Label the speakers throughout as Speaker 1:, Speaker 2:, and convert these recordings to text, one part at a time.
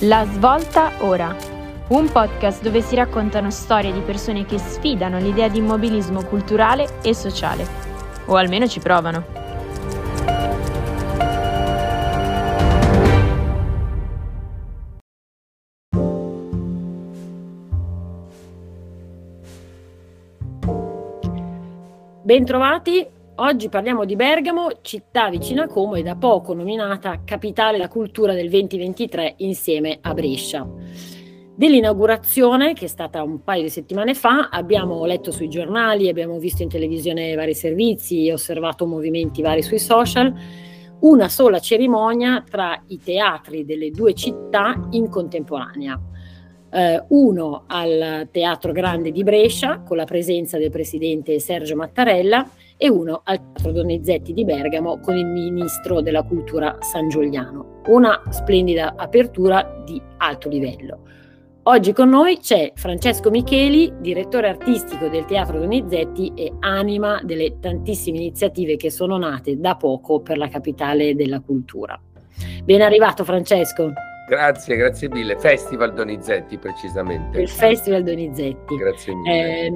Speaker 1: La svolta ora. Un podcast dove si raccontano storie di persone che sfidano l'idea di immobilismo culturale e sociale. O almeno ci provano.
Speaker 2: Bentrovati, oggi parliamo di Bergamo, città vicino a Como e da poco nominata Capitale della Cultura del 2023 insieme a Brescia. Dell'inaugurazione, che è stata un paio di settimane fa, abbiamo letto sui giornali, abbiamo visto in televisione vari servizi, osservato movimenti vari sui social, una sola cerimonia tra i teatri delle due città in contemporanea eh, uno al Teatro Grande di Brescia con la presenza del presidente Sergio Mattarella e uno al Teatro Donizetti di Bergamo con il ministro della cultura San Giuliano. Una splendida apertura di alto livello. Oggi con noi c'è Francesco Micheli, direttore artistico del Teatro Donizetti e anima delle tantissime iniziative che sono nate da poco per la capitale della cultura. Ben arrivato Francesco.
Speaker 3: Grazie, grazie mille. Festival Donizetti precisamente.
Speaker 2: Il Festival Donizetti.
Speaker 3: Grazie mille.
Speaker 2: Eh,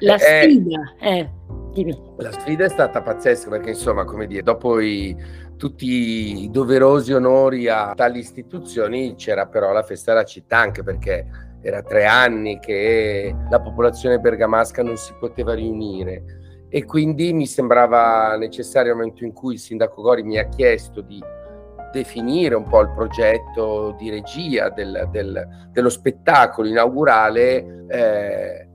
Speaker 2: la sfida, eh, eh, dimmi.
Speaker 3: La sfida è stata pazzesca perché insomma, come dire, dopo i, tutti i doverosi onori a tali istituzioni c'era però la festa della città anche perché era tre anni che la popolazione bergamasca non si poteva riunire e quindi mi sembrava necessario nel momento in cui il sindaco Gori mi ha chiesto di definire un po' il progetto di regia del, del, dello spettacolo inaugurale, eh,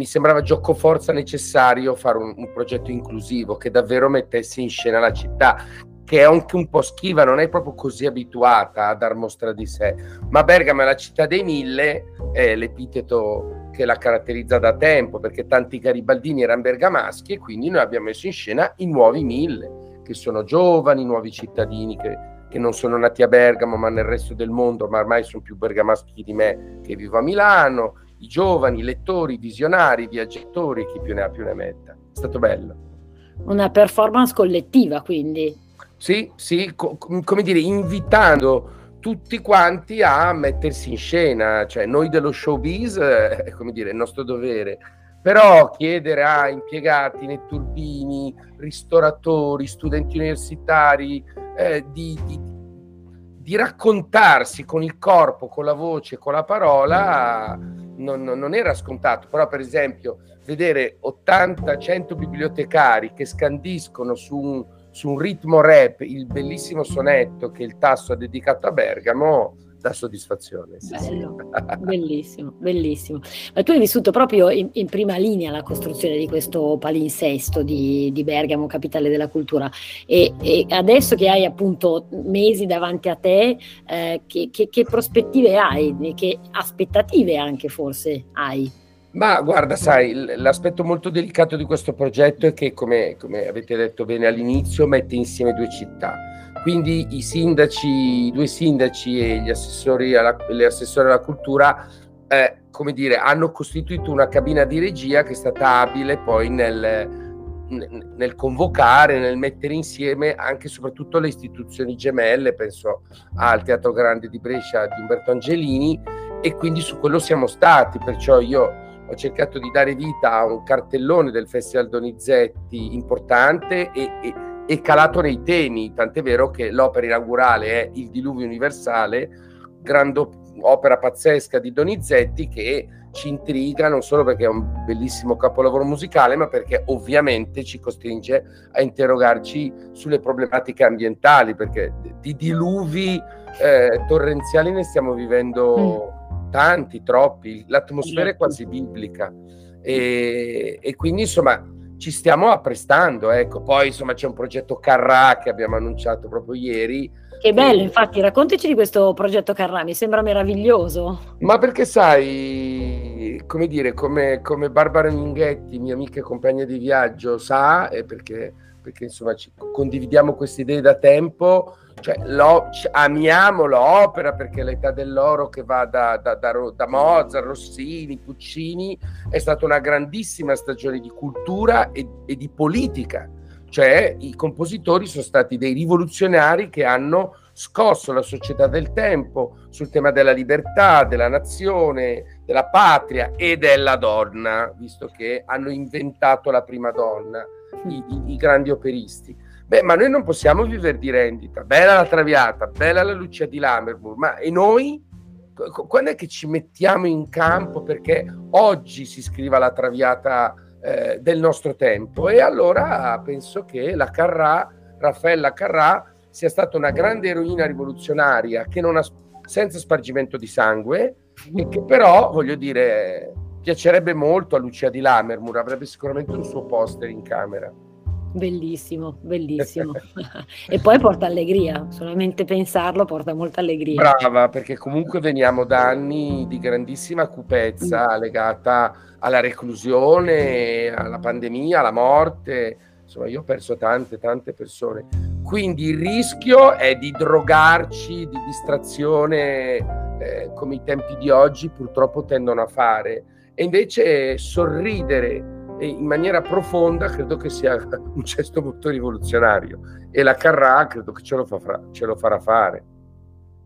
Speaker 3: mi sembrava giocoforza necessario fare un, un, progetto inclusivo che davvero mettesse in scena la città, che è anche un po' schiva, non è proprio così abituata a dar mostra di sé. Ma Bergamo è la città dei mille, è l'epiteto che la caratterizza da tempo, perché tanti garibaldini erano bergamaschi e quindi noi abbiamo messo in scena i nuovi mille, che sono giovani, nuovi cittadini che che non sono nati a Bergamo ma nel resto del mondo, ma ormai sono più bergamaschi di me che vivo a Milano, i giovani, lettori, visionari, viaggiatori, chi più ne ha più ne metta. È stato bello.
Speaker 2: Una performance collettiva quindi.
Speaker 3: Sì, sì, co- come dire, invitando tutti quanti a mettersi in scena, cioè noi dello showbiz, eh, è come dire, il nostro dovere, però chiedere a impiegati, netturbini, ristoratori, studenti universitari, eh, di, di, di, raccontarsi con il corpo, con la voce, con la parola non, non era scontato. Però, per esempio, vedere 80-100 bibliotecari che scandiscono su un, su un ritmo rap il bellissimo sonetto che il Tasso ha dedicato a Bergamo dà soddisfazione.
Speaker 2: Sì, Bello, sì. bellissimo, bellissimo. Ma tu hai vissuto proprio in, in, prima linea la costruzione di questo palinsesto di, di Bergamo, capitale della cultura. E, e, adesso che hai appunto mesi davanti a te, eh, che, che, che prospettive hai? Che aspettative anche forse hai?
Speaker 3: Ma guarda, sai, l'aspetto molto delicato di questo progetto è che, come, come avete detto bene all'inizio, mette insieme due città quindi i sindaci, i due sindaci e gli assessori alla, le assessori alla cultura, eh, come dire, hanno costituito una cabina di regia che è stata abile poi nel, nel convocare, nel mettere insieme anche e soprattutto le istituzioni gemelle, penso al Teatro Grande di Brescia di Umberto Angelini e quindi su quello siamo stati, perciò io ho cercato di dare vita a un cartellone del Festival Donizetti importante e, e e calato nei temi, tant'è vero che l'opera inaugurale è Il diluvio universale, grande opera pazzesca di Donizetti che ci intriga non solo perché è un bellissimo capolavoro musicale, ma perché ovviamente ci costringe a interrogarci sulle problematiche ambientali, perché di diluvi eh, torrenziali ne stiamo vivendo mm. tanti, troppi, l'atmosfera è quasi biblica. E, e quindi insomma ci stiamo apprestando, ecco. Poi insomma c'è un progetto Carrà che abbiamo annunciato proprio ieri.
Speaker 2: Che bello, infatti, raccontaci di questo progetto Carrà, mi sembra meraviglioso.
Speaker 3: Ma perché sai, come dire, come, come Barbara Minghetti, mia amica e compagna di viaggio, sa, e perché, perché insomma ci, condividiamo queste idee da tempo, cioè, lo, amiamo l'opera perché l'età dell'oro che va da, da, da, da, Mozart, Rossini, Puccini. È stata una grandissima stagione di cultura e, e di politica. Cioè i compositori sono stati dei rivoluzionari che hanno scosso la società del tempo sul tema della libertà, della nazione, della patria e della donna, visto che hanno inventato la prima donna, i, i, i grandi operisti. Beh, ma noi non possiamo vivere di rendita. Bella la Traviata, bella la Lucia di Lammermoor, ma e noi? Quando è che ci mettiamo in campo perché oggi si scriva la Traviata eh, del nostro tempo? E allora penso che la Carrà, Raffaella Carrà, sia stata una grande eroina rivoluzionaria che non ha, senza spargimento di sangue e che però, voglio dire, piacerebbe molto a Lucia di Lammermoor, avrebbe sicuramente un suo poster in camera.
Speaker 2: Bellissimo, bellissimo. e poi porta allegria, solamente pensarlo porta molta allegria.
Speaker 3: Brava, perché comunque veniamo da anni di grandissima cupezza mm. legata alla reclusione, alla pandemia, alla morte. Insomma, io ho perso tante, tante persone. Quindi il rischio è di drogarci di distrazione eh, come i tempi di oggi purtroppo tendono a fare. E invece sorridere in maniera profonda credo che sia un gesto molto rivoluzionario e la Carrà credo che ce lo, fa, ce lo farà fare.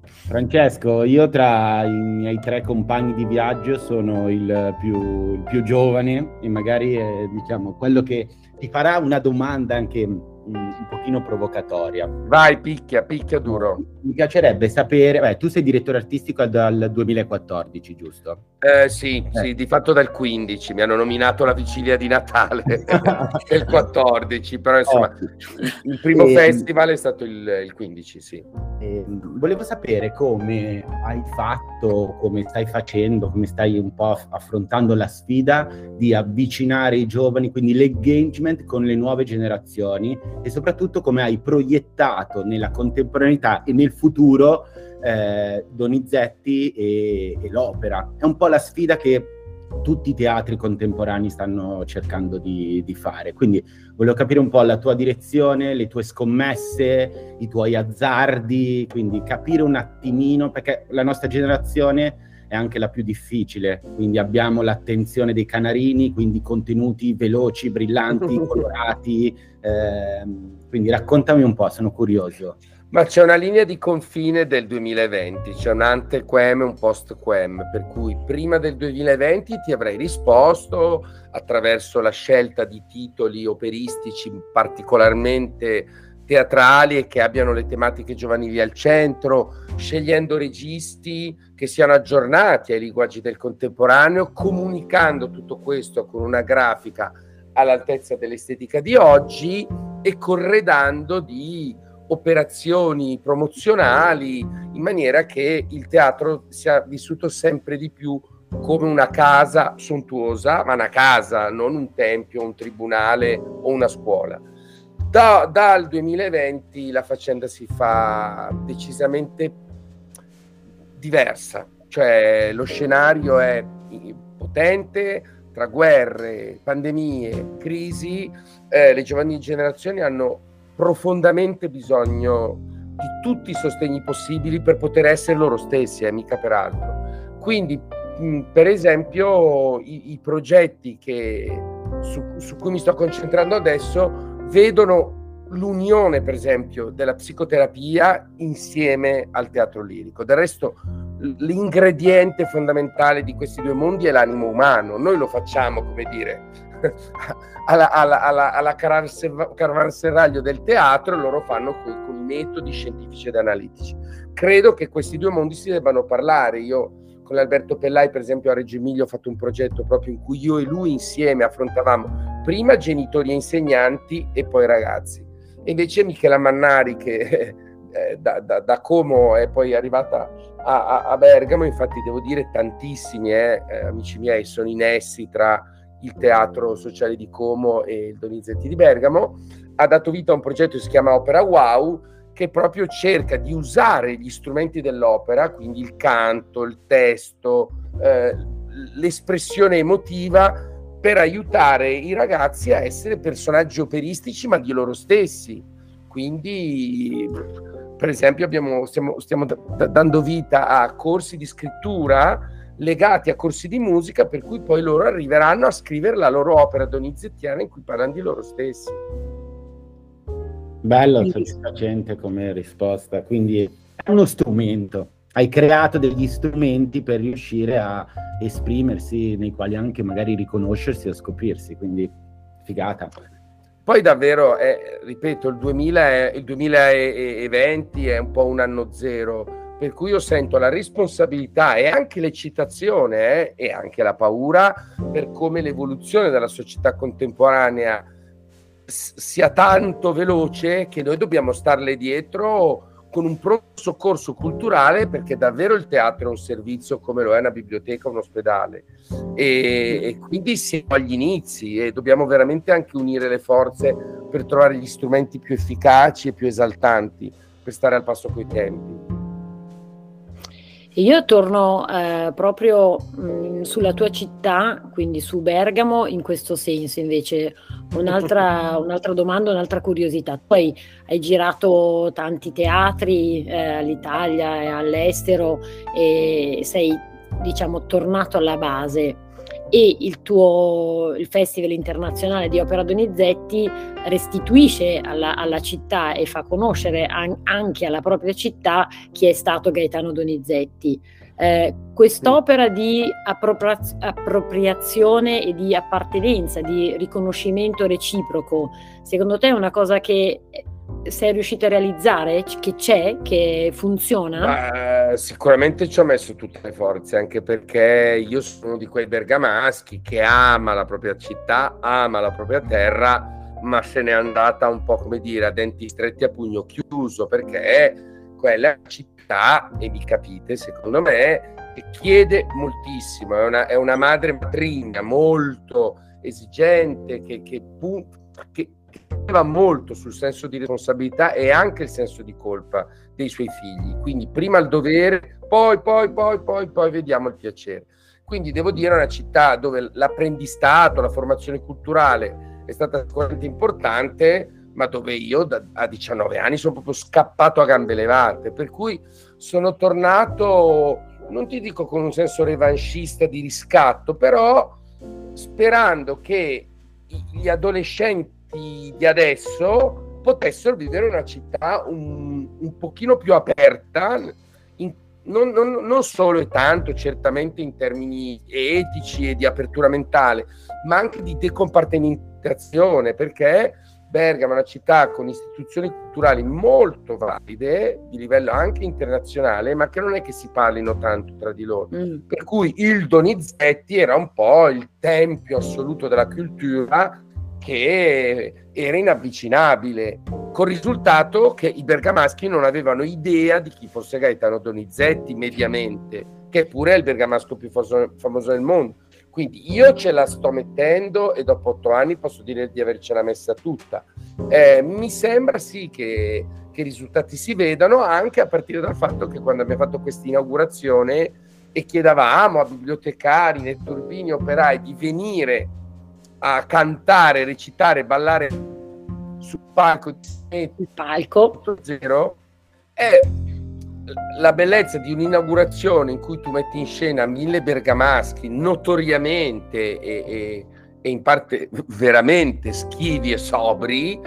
Speaker 4: Francesco, io tra i miei tre compagni di viaggio sono il più, il più giovane e magari è diciamo, quello che ti farà una domanda anche un pochino provocatoria.
Speaker 3: Vai, picchia, picchia duro.
Speaker 4: Mi piacerebbe sapere, beh, tu sei direttore artistico dal 2014, giusto?
Speaker 3: Eh, sì, eh. sì, di fatto dal 15, mi hanno nominato la vigilia di Natale del 14, però insomma oh. il primo e, festival è stato il, il 15, sì.
Speaker 4: E, volevo sapere come hai fatto, come stai facendo, come stai un po' affrontando la sfida di avvicinare i giovani, quindi l'engagement con le nuove generazioni e soprattutto come hai proiettato nella contemporaneità e nel futuro eh, Donizetti e, e l'opera. È un po' la sfida che tutti i teatri contemporanei stanno cercando di, di, fare. Quindi volevo capire un po' la tua direzione, le tue scommesse, i tuoi azzardi, quindi capire un attimino, perché la nostra generazione è anche la più difficile, quindi abbiamo l'attenzione dei canarini, quindi contenuti veloci, brillanti, colorati, ehm, quindi raccontami un po', sono curioso.
Speaker 3: Ma c'è una linea di confine del 2020, c'è un ante-quem e un post-quem, per cui prima del 2020 ti avrei risposto attraverso la scelta di titoli operistici particolarmente teatrali e che abbiano le tematiche giovanili al centro, scegliendo registi che siano aggiornati ai linguaggi del contemporaneo, comunicando tutto questo con una grafica all'altezza dell'estetica di oggi e corredando di operazioni promozionali in maniera che il teatro sia vissuto sempre di più come una casa sontuosa, ma una casa, non un tempio, un tribunale o una scuola da, dal 2020 la faccenda si fa decisamente diversa, cioè lo scenario è potente tra guerre, pandemie, crisi, eh, le giovani generazioni hanno profondamente bisogno di tutti i sostegni possibili per poter essere loro stessi, eh, mica per altro. Quindi, mh, per esempio, i, i progetti che, su, su cui mi sto concentrando adesso vedono l'unione, per esempio, della psicoterapia insieme al teatro lirico. Del resto, l'ingrediente fondamentale di questi due mondi è l'animo umano. Noi lo facciamo, come dire, alla, alla, alla, alla caravanserraglio del teatro, loro fanno con, con metodi scientifici ed analitici. Credo che questi due mondi si debbano parlare. Io con Alberto Pellai, per esempio, a Reggio Emilia ho fatto un progetto proprio in cui io e lui insieme affrontavamo prima genitori e insegnanti e poi ragazzi. E invece Michela Mannari, che eh, da, da, da, Como è poi arrivata a, a, a, Bergamo, infatti devo dire tantissimi eh, eh, amici miei sono in essi tra il Teatro Sociale di Como e il Donizetti di Bergamo, ha dato vita a un progetto che si chiama Opera Wow, che proprio cerca di usare gli strumenti dell'opera, quindi il canto, il testo, eh, l'espressione emotiva, per aiutare i ragazzi a essere personaggi operistici, ma di loro stessi. Quindi, per esempio, abbiamo, stiamo, stiamo d- dando vita a corsi di scrittura legati a corsi di musica, per cui poi loro arriveranno a scrivere la loro opera donizettiana in cui parlano di loro stessi.
Speaker 4: Bello, soddisfacente come risposta. Quindi è uno strumento. Hai creato degli strumenti per riuscire a esprimersi, nei quali anche magari riconoscersi o scoprirsi, quindi figata.
Speaker 3: Poi davvero, è, ripeto, il, 2000 è, il 2020 è un po' un anno zero, per cui io sento la responsabilità e anche l'eccitazione eh, e anche la paura per come l'evoluzione della società contemporanea sia tanto veloce che noi dobbiamo starle dietro con un pronto soccorso culturale perché davvero il teatro è un servizio come lo è una biblioteca un ospedale e, e, quindi siamo agli inizi e dobbiamo veramente anche unire le forze per trovare gli strumenti più efficaci e più esaltanti per stare al passo coi tempi.
Speaker 2: Io torno eh, proprio mh, sulla tua città, quindi su Bergamo, in questo senso invece un'altra, un'altra domanda, un'altra curiosità. Poi hai girato tanti teatri eh, all'Italia e all'estero e sei diciamo tornato alla base e il tuo il Festival internazionale di Opera Donizetti restituisce alla, alla città e fa conoscere an, anche alla propria città chi è stato Gaetano Donizetti. Eh, quest'opera di appropria- appropriazione e di appartenenza, di riconoscimento reciproco, secondo te è una cosa che sei riuscito a realizzare? Che c'è? Che funziona?
Speaker 3: Uh, sicuramente ci ho messo tutte le forze, anche perché io sono di quei bergamaschi che ama la propria città, ama la propria terra, ma se n'è andata un po' come dire a denti stretti a pugno chiuso, perché quella città, e mi capite, secondo me, che chiede moltissimo, è una, è una madre matrigna molto esigente, che, che, che va molto sul senso di responsabilità e anche il senso di colpa dei suoi figli. Quindi prima il dovere, poi, poi, poi, poi, poi vediamo il piacere. Quindi devo dire una città dove l'apprendistato, la formazione culturale è stata sicuramente importante, ma dove io da, a 19 anni sono proprio scappato a gambe levate, per cui sono tornato, non ti dico con un senso revanchista di riscatto, però sperando che gli adolescenti di, di adesso potessero vivere una città un, un pochino più aperta, in, non, non, non, solo e tanto certamente in termini etici e di apertura mentale, ma anche di decompartimentazione, perché Bergamo è una città con istituzioni culturali molto valide, di livello anche internazionale, ma che non è che si parlino tanto tra di loro. Mm. Per cui il Donizetti era un po' il tempio assoluto della cultura che era inavvicinabile, con il risultato che i bergamaschi non avevano idea di chi fosse Gaetano Donizetti mediamente, che pure è il bergamasco più famoso del mondo. Quindi io ce la sto mettendo e dopo otto anni posso dire di avercela messa tutta. Eh, mi sembra sì che, che i risultati si vedano anche a partire dal fatto che quando abbiamo fatto questa inaugurazione e chiedavamo a bibliotecari, netturbini, operai di venire a cantare, recitare, ballare sul palco
Speaker 2: di palco.
Speaker 3: Zero è la bellezza di un'inaugurazione in cui tu metti in scena mille bergamaschi notoriamente e, e, e in parte veramente schivi e sobri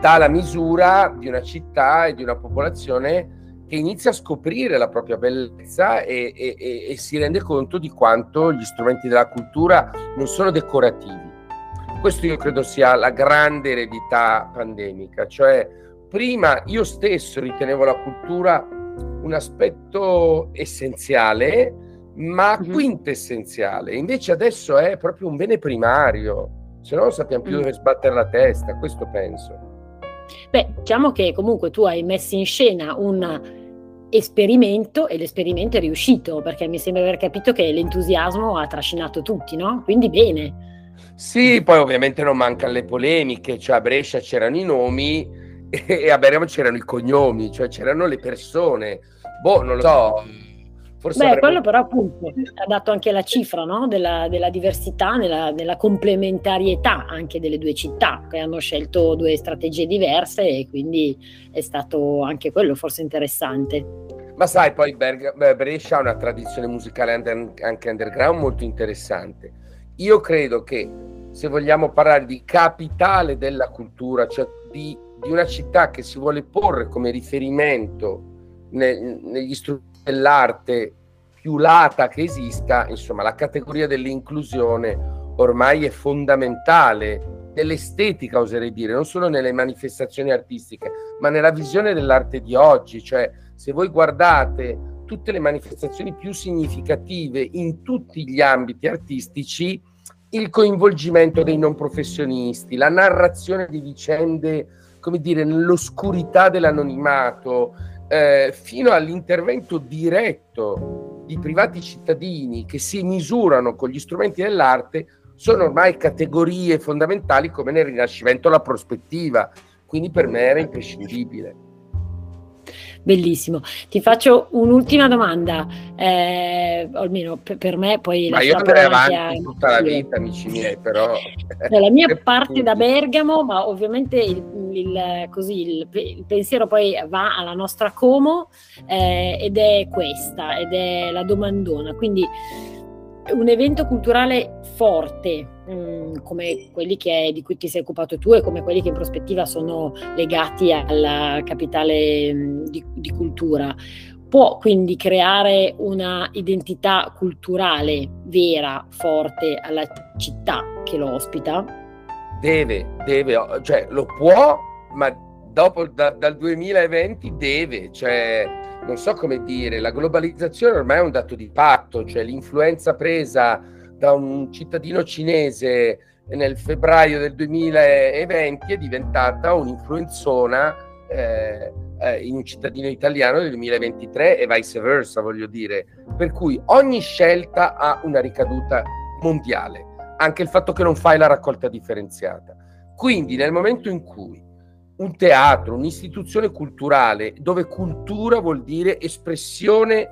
Speaker 3: dà la misura di una città e di una popolazione che inizia a scoprire la propria bellezza e, e, e, si rende conto di quanto gli strumenti della cultura non sono decorativi, questo io credo sia la grande eredità pandemica, cioè prima io stesso ritenevo la cultura un aspetto essenziale, ma quintessenziale, invece adesso è proprio un bene primario, se no non sappiamo più dove sbattere la testa, questo penso.
Speaker 2: Beh, diciamo che comunque tu hai messo in scena un esperimento e l'esperimento è riuscito, perché mi sembra aver capito che l'entusiasmo ha trascinato tutti, no? Quindi bene.
Speaker 3: Sì, poi ovviamente non mancano le polemiche, cioè a Brescia c'erano i nomi e a Bergamo c'erano i cognomi, cioè c'erano le persone. Boh, non lo so.
Speaker 2: Forse Beh, avremmo... quello però appunto ha dato anche la cifra no? della, della, diversità, nella, della complementarietà anche delle due città, che hanno scelto due strategie diverse e quindi è stato anche quello forse interessante.
Speaker 3: Ma sai, poi Berg- Brescia ha una tradizione musicale under- anche underground molto interessante io credo che se vogliamo parlare di capitale della cultura, cioè di, di una città che si vuole porre come riferimento ne, negli strumenti dell'arte più lata che esista, insomma, la categoria dell'inclusione ormai è fondamentale nell'estetica, oserei dire, non solo nelle manifestazioni artistiche, ma nella visione dell'arte di oggi. Cioè, se voi guardate tutte le manifestazioni più significative in tutti gli ambiti artistici, il coinvolgimento dei non professionisti, la narrazione di vicende, come dire, nell'oscurità dell'anonimato, eh, fino all'intervento diretto di privati cittadini che si misurano con gli strumenti dell'arte, sono ormai categorie fondamentali come nel Rinascimento la prospettiva. Quindi per me era imprescindibile.
Speaker 2: Bellissimo. Ti faccio un'ultima domanda, eh, almeno per, per, me, poi
Speaker 3: Ma io andrei avanti a... tutta la vita, amici miei, però...
Speaker 2: La mia parte da Bergamo, ma ovviamente il, il, così, il, il, pensiero poi va alla nostra Como eh, ed è questa, ed è la domandona. Quindi un evento culturale forte mh, mm, come quelli che, di cui ti sei occupato tu e come quelli che in prospettiva sono legati alla capitale mh, mm, di, di, cultura può quindi creare una identità culturale vera, forte alla città che lo ospita?
Speaker 3: Deve, deve, cioè lo può, ma dopo da, dal 2020 deve, cioè non so come dire, la globalizzazione ormai è un dato di patto, cioè l'influenza presa da un cittadino cinese nel febbraio del 2020 è diventata un'influenzona eh, eh, in un cittadino italiano nel 2023 e viceversa, voglio dire. Per cui ogni scelta ha una ricaduta mondiale, anche il fatto che non fai la raccolta differenziata. Quindi nel momento in cui un teatro, un'istituzione culturale, dove cultura vuol dire espressione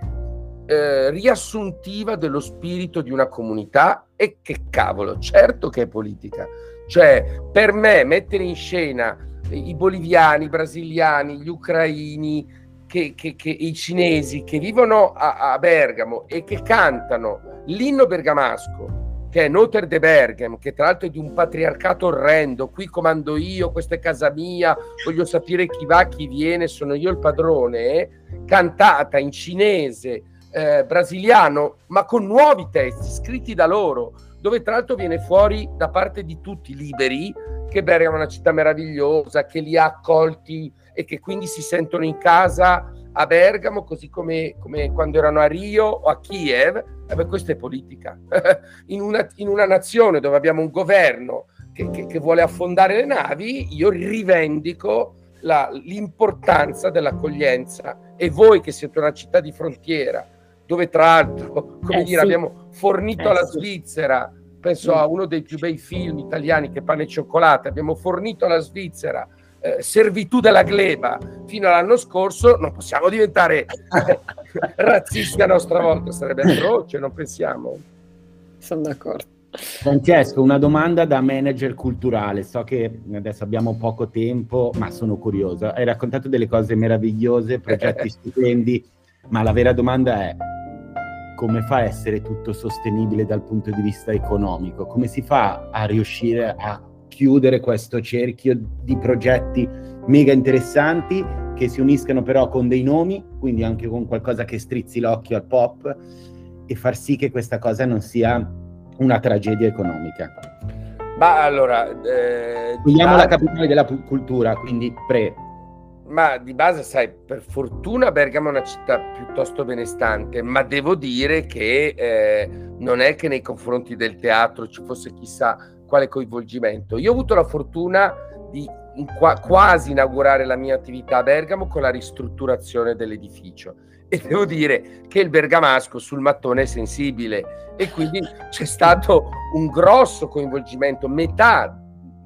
Speaker 3: eh, riassuntiva dello spirito di una comunità e che cavolo, certo che è politica. Cioè, per me mettere in scena i boliviani, i brasiliani, gli ucraini, che, che, che, i cinesi che vivono a, a Bergamo e che cantano l'inno bergamasco che è Noter de Berghem, che tra l'altro è di un patriarcato orrendo, qui comando io, questa è casa mia, voglio sapere chi va, chi viene, sono io il padrone, cantata in cinese, eh, brasiliano, ma con nuovi testi scritti da loro, dove tra l'altro viene fuori da parte di tutti liberi che Bergamo è una città meravigliosa, che li ha accolti e che quindi si sentono in casa a Bergamo, così come, come quando erano a Rio o a Kiev, eh beh, questa è politica. in, una, in, una, nazione dove abbiamo un governo che, che, che vuole affondare le navi, io rivendico la, l'importanza dell'accoglienza e voi che siete una città di frontiera, dove tra l'altro, come eh, dire, sì. abbiamo fornito eh, alla sì. Svizzera, penso a uno dei più bei film italiani che pane e cioccolata, abbiamo fornito alla Svizzera eh, servitù della gleba fino all'anno scorso, non possiamo diventare razzisti a nostra volta, sarebbe atroce, non pensiamo?
Speaker 2: Sono d'accordo.
Speaker 4: Francesco, una domanda da manager culturale. So che adesso abbiamo poco tempo, ma sono curioso. Hai raccontato delle cose meravigliose, progetti stupendi, ma la vera domanda è come fa a essere tutto sostenibile dal punto di vista economico? Come si fa a riuscire a chiudere questo cerchio di progetti mega interessanti che si uniscano però con dei nomi, quindi anche con qualcosa che strizzi l'occhio al pop e far sì che questa cosa non sia una tragedia economica.
Speaker 3: Ma allora... Eh,
Speaker 4: Vogliamo la capitale della cultura, quindi pre.
Speaker 3: Ma di base, sai, per fortuna Bergamo è una città piuttosto benestante, ma devo dire che eh, non è che nei confronti del teatro ci fosse chissà quale coinvolgimento. Io ho avuto la fortuna di qua, quasi inaugurare la mia attività a Bergamo con la ristrutturazione dell'edificio e devo dire che il bergamasco sul mattone è sensibile e quindi c'è stato un grosso coinvolgimento, metà,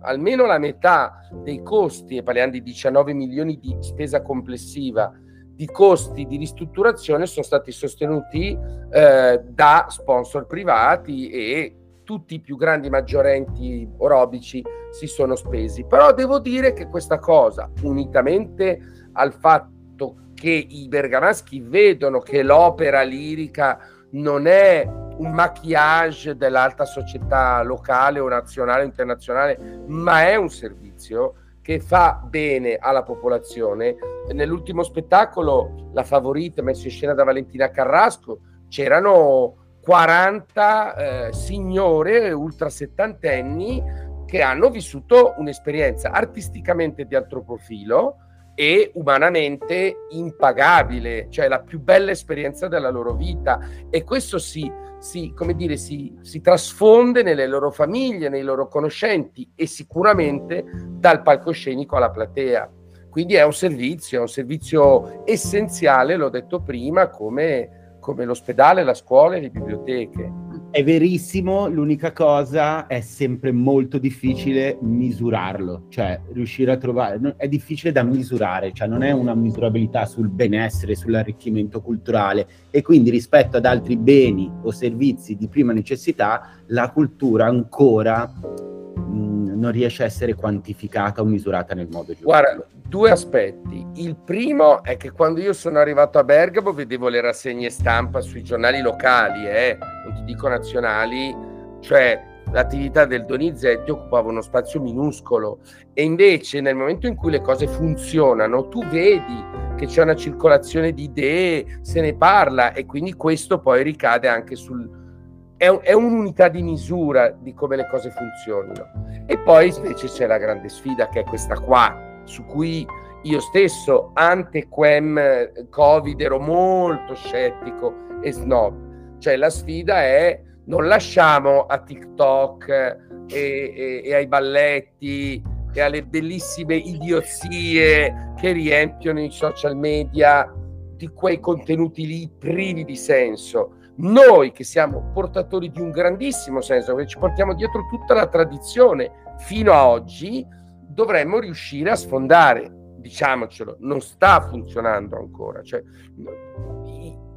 Speaker 3: almeno la metà dei costi, e parliamo di 19 milioni di spesa complessiva, di costi di ristrutturazione sono stati sostenuti eh, da sponsor privati e tutti i più grandi maggiorenti orobici si sono spesi. Però devo dire che questa cosa, unitamente al fatto che i bergamaschi vedono che l'opera lirica non è un maquillage dell'alta società locale o nazionale o internazionale, ma è un servizio, che fa bene alla popolazione. Nell'ultimo spettacolo, La Favorita, messa in scena da Valentina Carrasco, c'erano 40 eh, signore ultra settantenni che hanno vissuto un'esperienza artisticamente di altro profilo e umanamente impagabile, cioè la più bella esperienza della loro vita e questo si, si, come dire, si, si trasfonde nelle loro famiglie, nei loro conoscenti e sicuramente dal palcoscenico alla platea. Quindi è un servizio, è un servizio essenziale, l'ho detto prima, come, come l'ospedale, la scuola e le biblioteche.
Speaker 4: È verissimo, l'unica cosa è sempre molto difficile misurarlo, cioè riuscire a trovare, è difficile da misurare, cioè non è una misurabilità sul benessere, sull'arricchimento culturale e quindi rispetto ad altri beni o servizi di prima necessità, la cultura ancora non riesce a essere quantificata o misurata nel modo giusto.
Speaker 3: Guarda, due aspetti. Il primo è che quando io sono arrivato a Bergamo vedevo le rassegne stampa sui giornali locali, eh, non ti dico nazionali, cioè l'attività del Donizetti occupava uno spazio minuscolo e invece nel momento in cui le cose funzionano tu vedi che c'è una circolazione di idee, se ne parla e quindi questo poi ricade anche sul, è, è, un'unità di misura di come le cose funzionino. E poi invece c'è la grande sfida che è questa qua, su cui io stesso, ante quem Covid, ero molto scettico e snob. Cioè la sfida è non lasciamo a TikTok e, e, e ai balletti e alle bellissime idiozie che riempiono i social media di quei contenuti lì privi di senso noi che siamo portatori di un grandissimo senso, che ci portiamo dietro tutta la tradizione fino a oggi, dovremmo riuscire a sfondare, diciamocelo, non sta funzionando ancora. Cioè,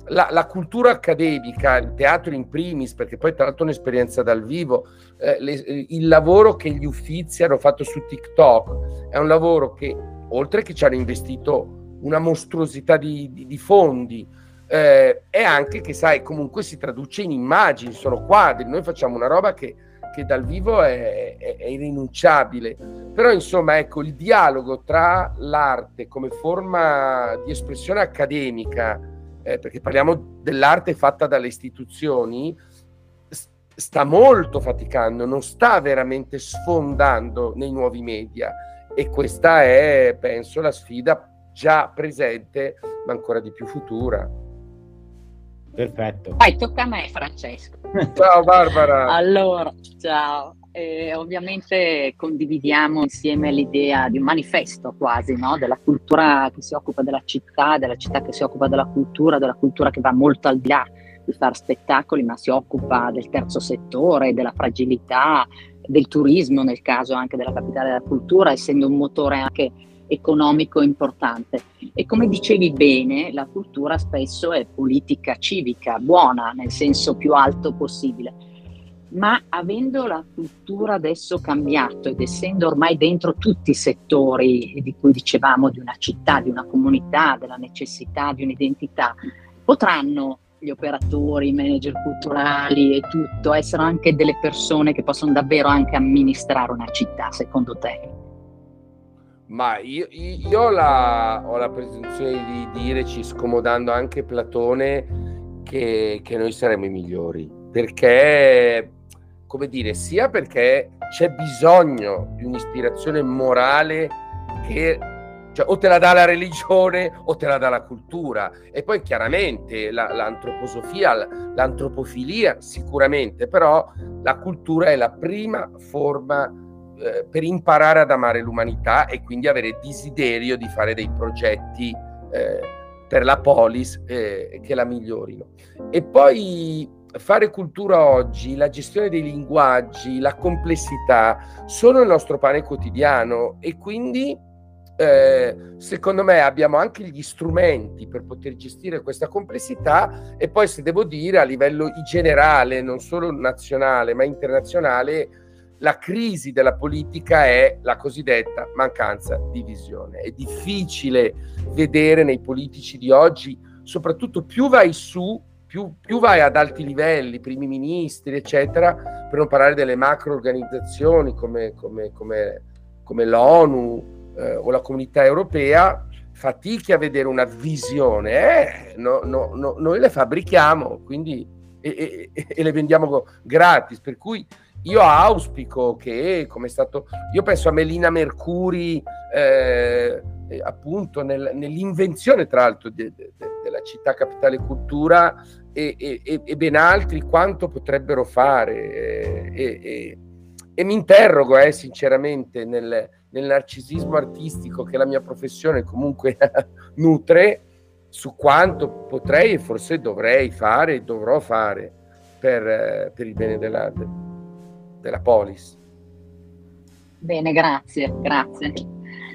Speaker 3: la, la, cultura accademica, il teatro in primis, perché poi tra l'altro è un'esperienza dal vivo, eh, le, il lavoro che gli uffizi hanno fatto su TikTok è un lavoro che, oltre che ci hanno investito una mostruosità di, di, di fondi, eh, è anche che, sai, comunque si traduce in immagini, sono quadri, noi facciamo una roba che, che dal vivo è, è, è, irrinunciabile. Però, insomma, ecco, il dialogo tra l'arte come forma di espressione accademica, eh, perché parliamo dell'arte fatta dalle istituzioni, sta molto faticando, non sta veramente sfondando nei nuovi media. E questa è, penso, la sfida già presente, ma ancora di più futura.
Speaker 4: Perfetto.
Speaker 5: Vai, tocca a me, Francesco.
Speaker 3: Ciao Barbara.
Speaker 5: allora, ciao. Eh, ovviamente condividiamo insieme l'idea di un manifesto quasi, no? della cultura che si occupa della città, della città che si occupa della cultura, della cultura che va molto al di là di fare spettacoli, ma si occupa del terzo settore, della fragilità, del turismo, nel caso anche della capitale della cultura, essendo un motore anche economico importante. E come dicevi bene, la cultura spesso è politica civica, buona nel senso più alto possibile. Ma avendo la cultura adesso cambiato ed essendo ormai dentro tutti i settori di cui dicevamo di una città, di una comunità, della necessità di un'identità, potranno gli operatori, i manager culturali e tutto essere anche delle persone che possono davvero anche amministrare una città, secondo te?
Speaker 3: Ma io, io la, ho, la, presunzione di dire, ci scomodando anche Platone, che, che noi saremo i migliori. Perché, come dire, sia perché c'è bisogno di un'ispirazione morale che cioè, o te la dà la religione o te la dà la cultura. E poi chiaramente la, l'antroposofia, l'antropofilia sicuramente, però la cultura è la prima forma eh, per imparare ad amare l'umanità e quindi avere desiderio di fare dei progetti eh, per la polis eh, che la migliorino. E poi fare cultura oggi, la gestione dei linguaggi, la complessità sono il nostro pane quotidiano e quindi eh, secondo me abbiamo anche gli strumenti per poter gestire questa complessità e poi se devo dire a livello generale, non solo nazionale ma internazionale, la crisi della politica è la cosiddetta mancanza di visione. È difficile vedere nei politici di oggi, soprattutto più vai su, più, più vai ad alti livelli, primi ministri, eccetera, per non parlare delle macro organizzazioni come, come, come, come l'ONU, eh, o la comunità europea fatichi a vedere una visione, eh, no, no, no, noi le fabbrichiamo quindi, e, e, e, le vendiamo gratis, per cui io auspico che, come è stato, io penso a Melina Mercuri, eh, appunto nel, nell'invenzione tra l'altro de, de, de, della città capitale cultura e, e, e, ben altri quanto potrebbero fare e, e mi interrogo eh, sinceramente nel, nel, narcisismo artistico che la mia professione comunque nutre su quanto potrei e forse dovrei fare e dovrò fare per, per il bene della, della polis.
Speaker 5: Bene, grazie, grazie.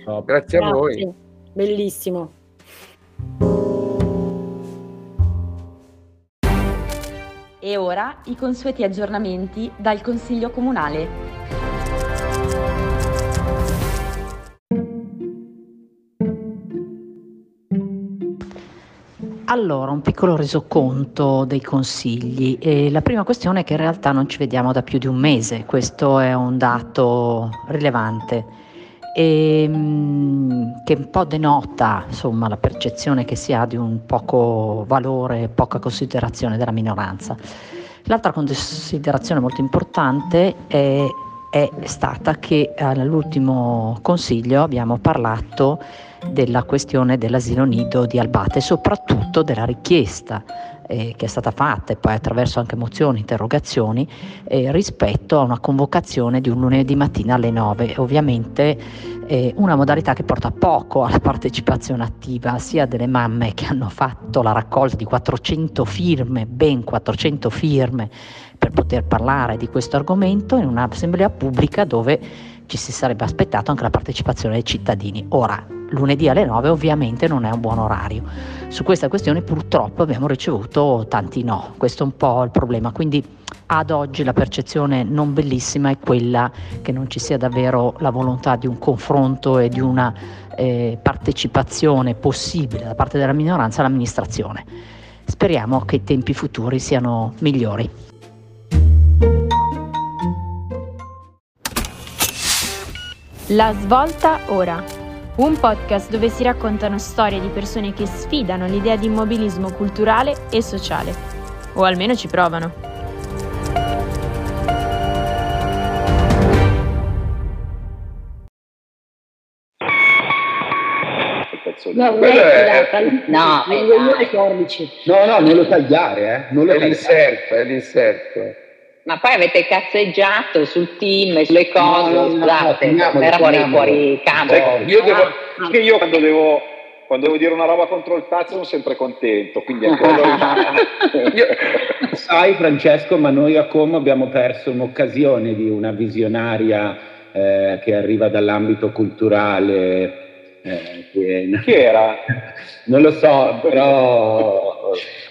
Speaker 3: Oh, grazie, grazie a voi.
Speaker 2: Bellissimo.
Speaker 1: E ora i consueti aggiornamenti dal Consiglio Comunale.
Speaker 6: Allora, un piccolo resoconto dei consigli. Eh, la prima questione è che in realtà non ci vediamo da più di un mese, questo è un dato rilevante e, ehm, che un po' denota insomma, la percezione che si ha di un poco valore, poca considerazione della minoranza. L'altra considerazione molto importante è, è stata che all'ultimo consiglio abbiamo parlato della questione dell'asilo nido di Albate e soprattutto della richiesta eh, che è stata fatta e poi attraverso anche mozioni, interrogazioni eh, rispetto a una convocazione di un lunedì mattina alle 9. Ovviamente eh, una modalità che porta poco alla partecipazione attiva sia delle mamme che hanno fatto la raccolta di 400 firme, ben 400 firme per poter parlare di questo argomento in un'assemblea pubblica dove ci si sarebbe aspettato anche la partecipazione dei cittadini. Ora, lunedì alle 9 ovviamente non è un buon orario. Su questa questione purtroppo abbiamo ricevuto tanti no, questo è un po' il problema, quindi ad oggi la percezione non bellissima è quella che non ci sia davvero la volontà di un confronto e di una eh, partecipazione possibile da parte della minoranza all'amministrazione. Speriamo che i tempi futuri siano migliori.
Speaker 1: La svolta ora un podcast dove si raccontano storie di persone che sfidano l'idea di immobilismo culturale e sociale, o almeno ci provano.
Speaker 2: No, non è, no,
Speaker 4: no, no, non lo tagliare, eh. Non lo
Speaker 3: è l'inserto, è l'inserto.
Speaker 5: Ma poi avete cazzeggiato sul team, sulle cose, no, no, scusate, no, era fuori, fuori campo.
Speaker 7: Cioè, io, devo, ah, io quando devo quando devo dire una roba contro il tazzo sono sempre contento, quindi
Speaker 4: io, sai Francesco, ma noi a Como abbiamo perso un'occasione di una visionaria eh, che arriva dall'ambito culturale.
Speaker 7: Eh, che... Chi era?
Speaker 4: Non lo so, però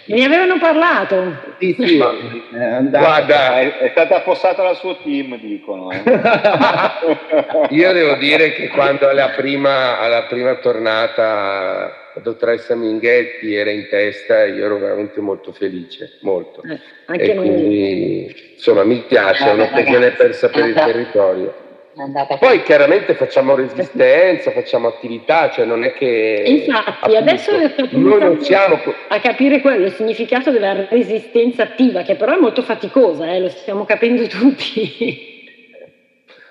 Speaker 2: Ne avevano parlato.
Speaker 7: Sì, sì, è guarda, è, è, stata affossata dal suo team, dicono. Eh.
Speaker 3: Io devo dire che quando alla prima, alla prima tornata la dottoressa Minghetti era in testa, io ero veramente molto felice, molto. Eh, anche e noi. Quindi, insomma, mi piace, è un'occasione persa per il territorio. Poi chiaramente facciamo resistenza, facciamo attività, cioè non è che...
Speaker 2: Infatti, appunto, adesso noi non siamo... a capire quello, il significato della resistenza attiva, che però è molto faticosa, eh, lo stiamo capendo tutti.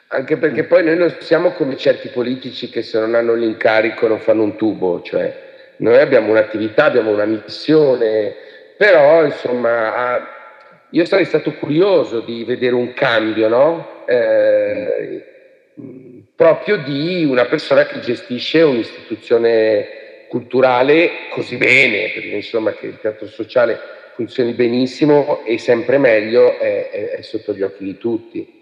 Speaker 3: Anche perché poi noi non siamo come certi politici che se non hanno l'incarico non fanno un tubo, cioè noi abbiamo un'attività, abbiamo una missione, però insomma io sarei stato curioso di vedere un cambio, no? Eh, proprio di una persona che gestisce un'istituzione culturale così bene, perché insomma che il teatro sociale funzioni benissimo e sempre meglio è, è, è sotto gli occhi di tutti.